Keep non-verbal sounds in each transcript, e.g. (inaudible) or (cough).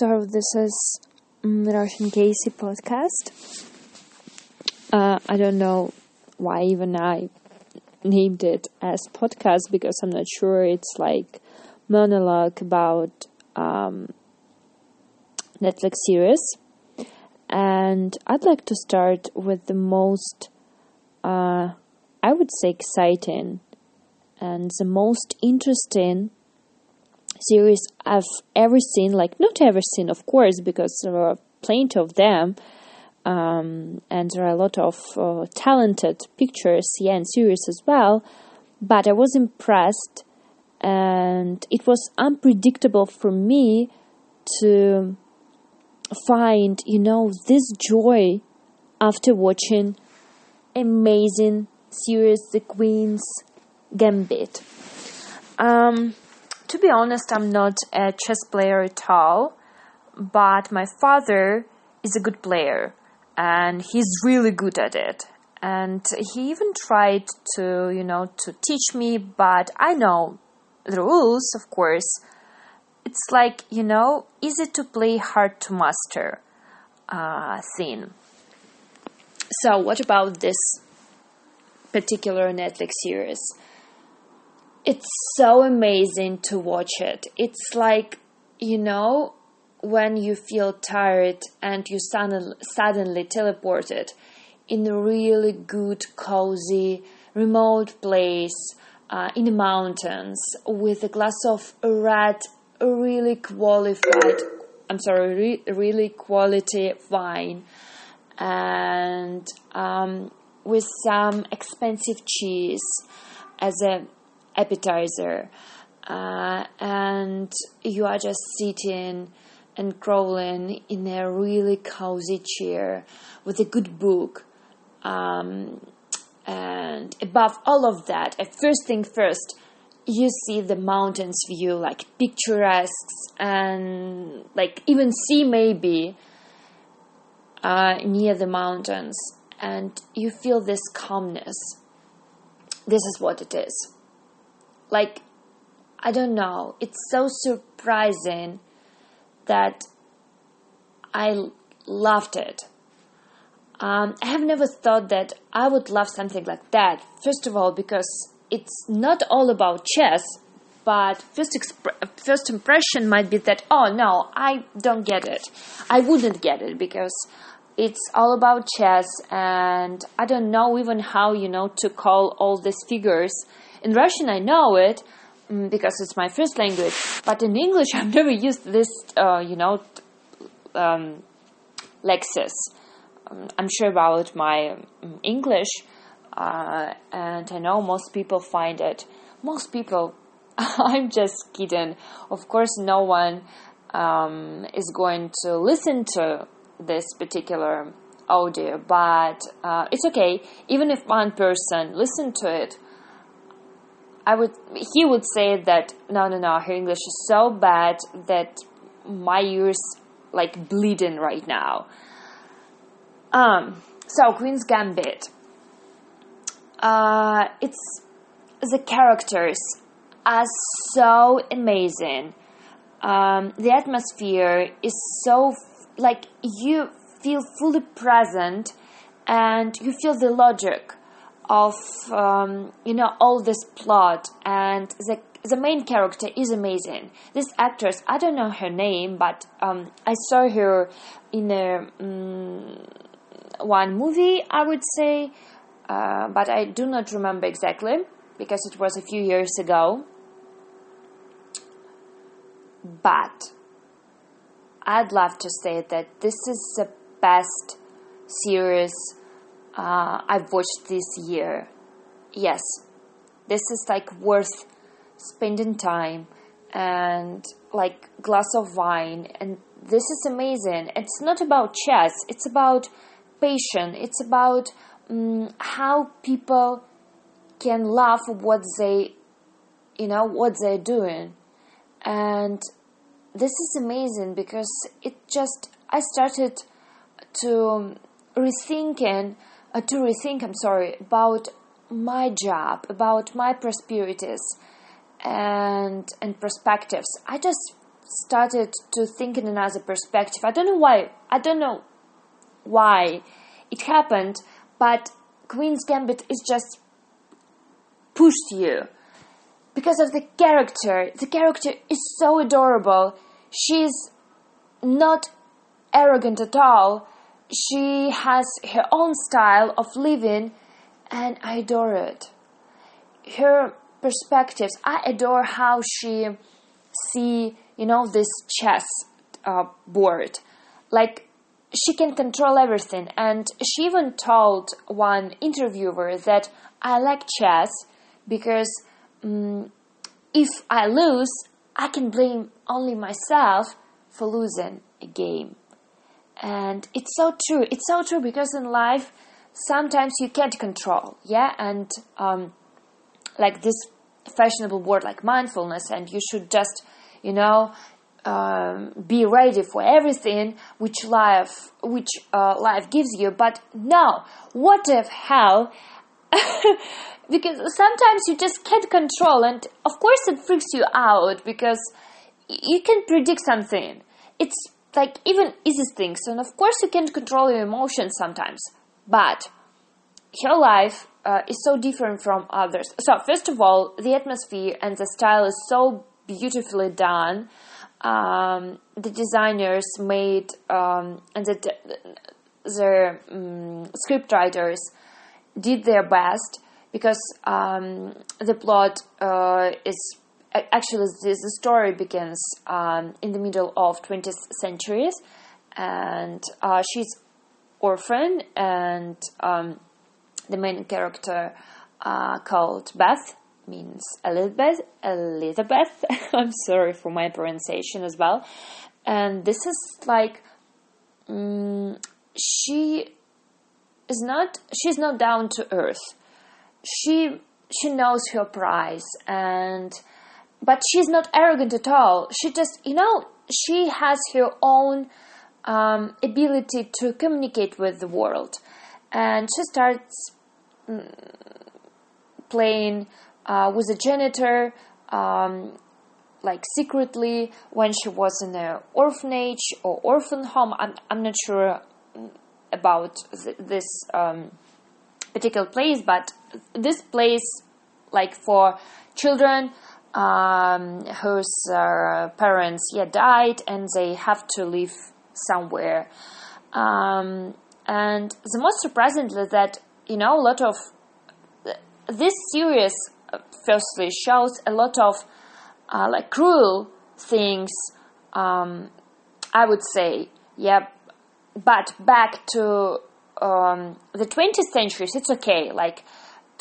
so this is um, Russian Casey podcast. Uh, I don't know why even I named it as podcast because I'm not sure it's like monologue about um, Netflix series. And I'd like to start with the most, uh, I would say, exciting and the most interesting series I've ever seen. Like, not ever seen, of course, because there are plenty of them. Um, and there are a lot of uh, talented pictures, yeah, and series as well. But I was impressed, and it was unpredictable for me to find, you know, this joy after watching amazing series, The Queen's Gambit. Um, to be honest, I'm not a chess player at all, but my father is a good player and he's really good at it. And he even tried to, you know, to teach me, but I know the rules, of course. It's like, you know, easy to play, hard to master uh, thing. So, what about this particular Netflix series? It's so amazing to watch it. It's like, you know, when you feel tired and you suddenly, suddenly teleported in a really good, cozy, remote place uh, in the mountains with a glass of red, really qualified, I'm sorry, re- really quality wine and um, with some expensive cheese as a appetizer. Uh, and you are just sitting and crawling in a really cozy chair with a good book. Um, and above all of that, at first thing first, you see the mountains view, like picturesque and like even sea maybe uh, near the mountains, and you feel this calmness. This is what it is. Like, I don't know, it's so surprising that I loved it. Um, I have never thought that I would love something like that. First of all, because it's not all about chess, but first exp- first impression might be that oh no, I don't get it. I wouldn't get it because it's all about chess, and I don't know even how you know to call all these figures. In Russian, I know it, Mm, because it's my first language. But in English, (laughs) I've never used this, uh, you know, um, Lexis. Um, I'm sure about my um, English, uh, and I know most people find it. Most people, (laughs) I'm just kidding. Of course, no one um, is going to listen to this particular audio, but uh, it's okay. Even if one person listen to it, I would he would say that no no no her English is so bad that my ears like bleeding right now. Um so Queen's Gambit. Uh it's the characters are so amazing. Um, the atmosphere is so like you feel fully present and you feel the logic of um, you know all this plot and the the main character is amazing. This actress, I don't know her name, but um, I saw her in a um, one movie, I would say, uh, but I do not remember exactly because it was a few years ago. But I'd love to say that this is the best series uh, I've watched this year. Yes, this is like worth spending time and like glass of wine. And this is amazing. It's not about chess. It's about patience it's about um, how people can love what they you know what they're doing. And this is amazing because it just i started to rethinking uh, to rethink, I'm sorry, about my job, about my prosperities and and perspectives. I just started to think in another perspective. I don't know why. I don't know why it happened, but Queen's Gambit is just pushed you because of the character. The character is so adorable. She's not arrogant at all. She has her own style of living, and I adore it. Her perspectives. I adore how she see you know this chess uh, board, like she can control everything. And she even told one interviewer that I like chess because um, if I lose, I can blame only myself for losing a game. And it's so true. It's so true because in life, sometimes you can't control, yeah? And um, like this fashionable word like mindfulness, and you should just, you know, um, be ready for everything which life which uh, life gives you. But no, what the hell? (laughs) because sometimes you just can't control, and of course it freaks you out because you can predict something. It's like even easy things, and of course you can't control your emotions sometimes. But her life uh, is so different from others. So first of all, the atmosphere and the style is so beautifully done. Um, the designers made um, and the the um, script writers did their best because um, the plot uh, is actually the story begins um, in the middle of 20th centuries and uh, she's orphan and um, the main character uh, called Beth means Elizabeth Elizabeth. (laughs) I'm sorry for my pronunciation as well. And this is like um, she is not she's not down to earth. She she knows her price and but she's not arrogant at all. She just you know she has her own um, ability to communicate with the world. And she starts mm, playing uh, with a janitor um, like secretly when she was in an orphanage or orphan home. I'm, I'm not sure about th- this um, particular place, but this place, like for children um, whose uh, parents yeah died and they have to live somewhere. Um, and the most surprisingly that you know a lot of this series uh, firstly shows a lot of uh, like cruel things. Um, I would say, yeah, but back to um, the 20th centuries, it's okay, like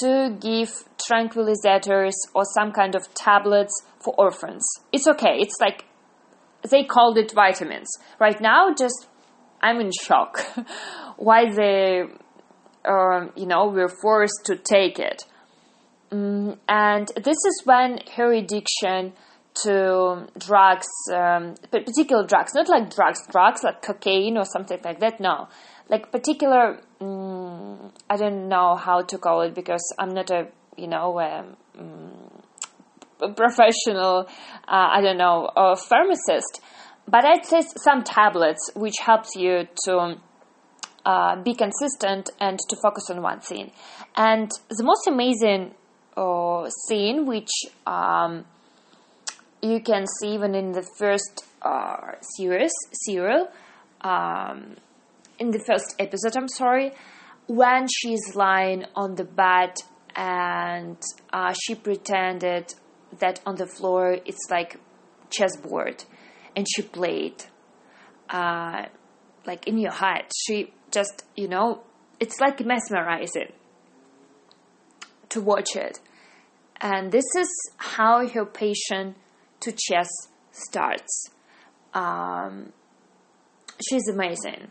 to give tranquilizers or some kind of tablets for orphans. It's okay. It's like they called it vitamins. Right now, just I'm in shock (laughs) why they, um, you know, were forced to take it. Mm, and this is when her addiction to drugs, um, particular drugs, not like drugs, drugs like cocaine or something like that. No, like particular. I don't know how to call it because I'm not a you know a professional. Uh, I don't know a pharmacist, but I'd say some tablets which helps you to. Uh, be consistent and to focus on one thing. And the most amazing uh, scene, which um, you can see even in the first uh, series, serial, um, in the first episode, I'm sorry, when she's lying on the bed and uh, she pretended that on the floor it's like chessboard and she played uh, like in your head. She just, you know, it's like mesmerizing to watch it. And this is how her patient to chess starts. Um, she's amazing.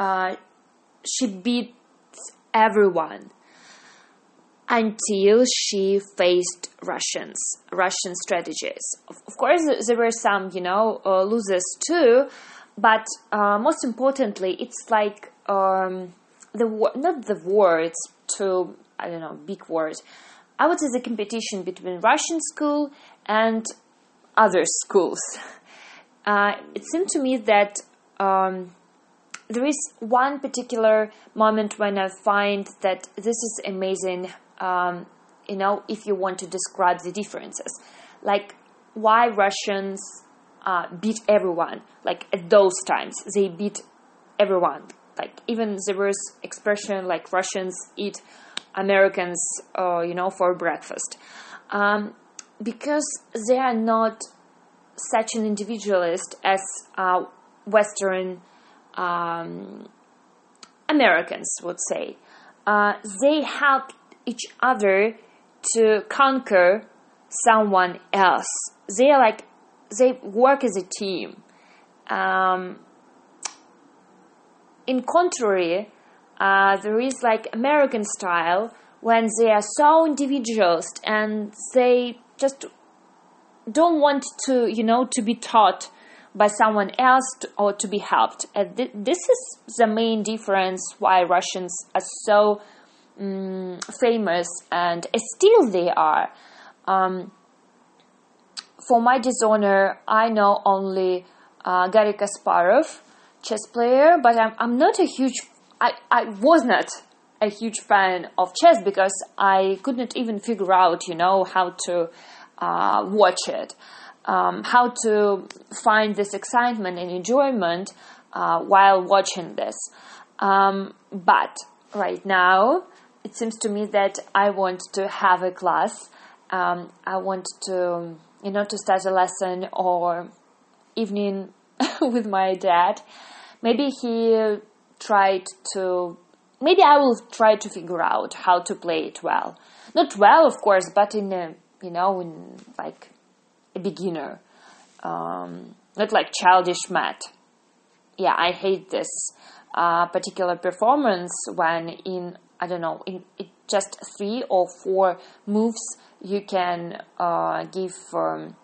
Uh, she beats everyone until she faced Russians, Russian strategies. Of, of course, there were some, you know, uh, losers too, but uh, most importantly, it's like um, the not the words to I don't know big words, I would say the competition between Russian school and other schools. (laughs) Uh, it seemed to me that um, there is one particular moment when I find that this is amazing. Um, you know, if you want to describe the differences, like why Russians uh, beat everyone, like at those times they beat everyone. Like even there was expression like Russians eat Americans, uh, you know, for breakfast, um, because they are not such an individualist as uh, Western um, Americans would say. Uh, they help each other to conquer someone else. They are like they work as a team. Um, in contrary, uh, there is like American style when they are so individualist and they just don't want to, you know, to be taught by someone else to, or to be helped. Th- this is the main difference why Russians are so um, famous and still they are. Um, for my dishonor, I know only uh, Garry Kasparov, chess player, but I'm, I'm not a huge, I, I was not a huge fan of chess because I couldn't even figure out, you know, how to uh, watch it, um, how to find this excitement and enjoyment uh, while watching this. Um, but right now, it seems to me that I want to have a class. Um, I want to, you know, to start a lesson or evening (laughs) with my dad. Maybe he tried to. Maybe I will try to figure out how to play it well. Not well, of course, but in a you know, in like a beginner, um, not like childish mat. Yeah, I hate this uh, particular performance when in I don't know in, just three or four moves you can uh, give um,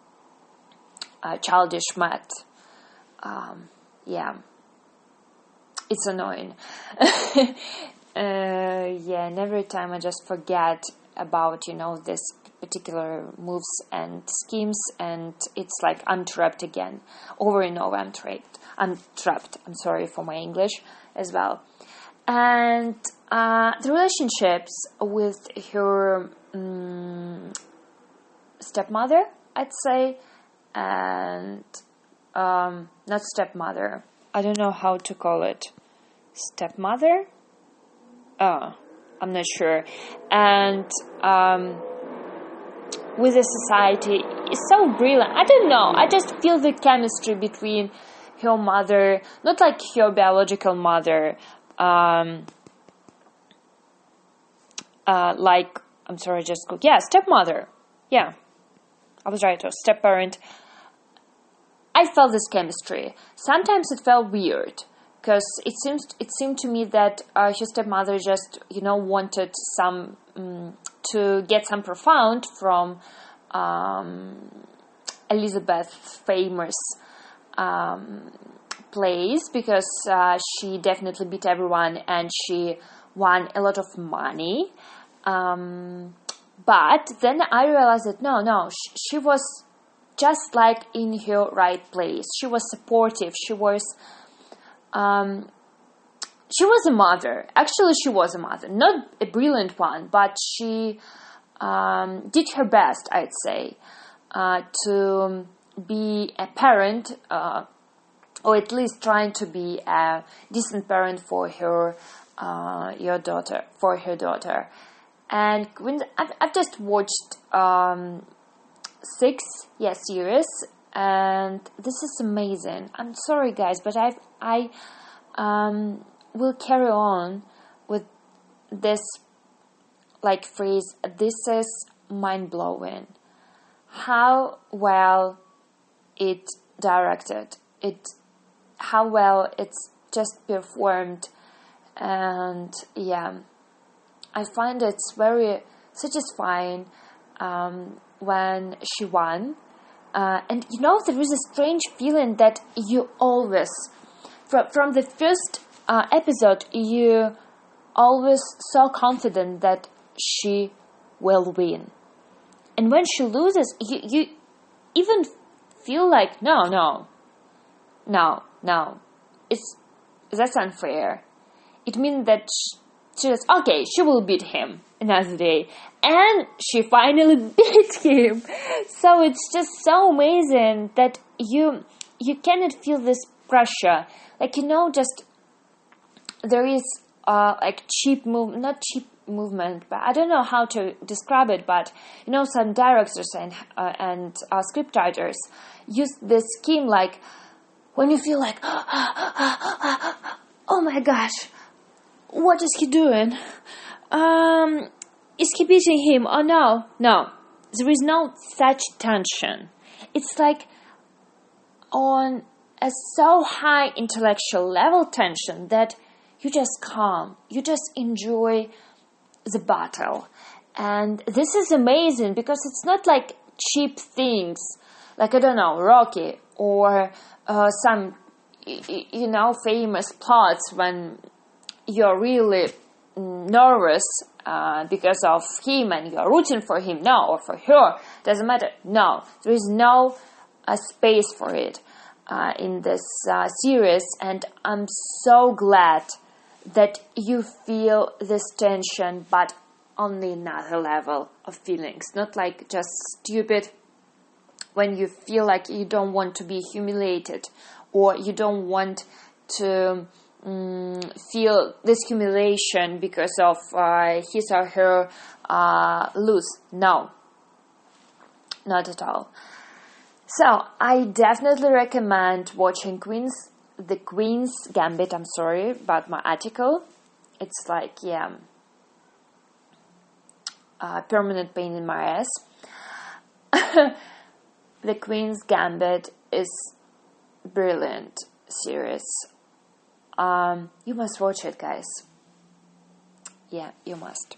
childish mat. Um, yeah, it's annoying. (laughs) uh, yeah, and every time I just forget about you know this particular moves and schemes and it's like I'm trapped again over and over. I'm trapped I'm trapped. I'm sorry for my English as well. And uh, the relationships with her um, stepmother I'd say and um, not stepmother. I don't know how to call it. Stepmother? Uh, I'm not sure. And um, with the society is so brilliant. I don't know. I just feel the chemistry between her mother, not like her biological mother, um, uh, like I'm sorry, just go. Yeah, stepmother. Yeah, I was right. Or step parent. I felt this chemistry. Sometimes it felt weird because it seems it seemed to me that uh, her stepmother just you know wanted some um, to get some profound from um, Elizabeth's famous um, plays because uh, she definitely beat everyone and she won a lot of money. Um, but then I realized that no, no, she, she was just like in her right place. She was supportive. She was um, she was a mother. Actually, she was a mother, not a brilliant one, but she um, did her best, I'd say, uh, to be a parent, uh, or at least trying to be a decent parent for her, uh, your daughter, for her daughter. And when I've, I've just watched um, six, yes, series, and this is amazing. I'm sorry, guys, but I've I um, will carry on with this like phrase this is mind blowing how well it directed it how well it's just performed and yeah i find it's very satisfying um, when she won. Uh, and you know there is a strange feeling that you always from, from the first uh, episode, you always so confident that she will win. And when she loses, you, you even feel like no, no, no, no, it's that's unfair. It means that she just okay, she will beat him another day, and she finally (laughs) beat him. So it's just so amazing that you you cannot feel this pressure, like you know, just there is uh, like cheap move, not cheap movement, but I don't know how to describe it. But you know, some directors and uh, and uh, script writers use this scheme like when you feel like, (gasps) oh my gosh, what is he doing? Um, is he beating him? Oh no, no, there is no such tension. It's like on a so high intellectual level tension that you just calm, you just enjoy the battle. And this is amazing because it's not like cheap things, like I don't know, Rocky or uh, some, you know, famous plots when you're really nervous uh, because of him and you're rooting for him, now or for her, doesn't matter. No, there is no uh, space for it uh, in this uh, series, and I'm so glad that you feel this tension, but on the another level of feelings, not like just stupid when you feel like you don't want to be humiliated or you don't want to um, feel this humiliation because of uh, his or her uh, lose. No, not at all. So I definitely recommend watching Queen's the Queen's Gambit. I'm sorry about my article. It's like yeah, uh, permanent pain in my ass. (laughs) the Queen's Gambit is brilliant series. Um, you must watch it, guys. Yeah, you must.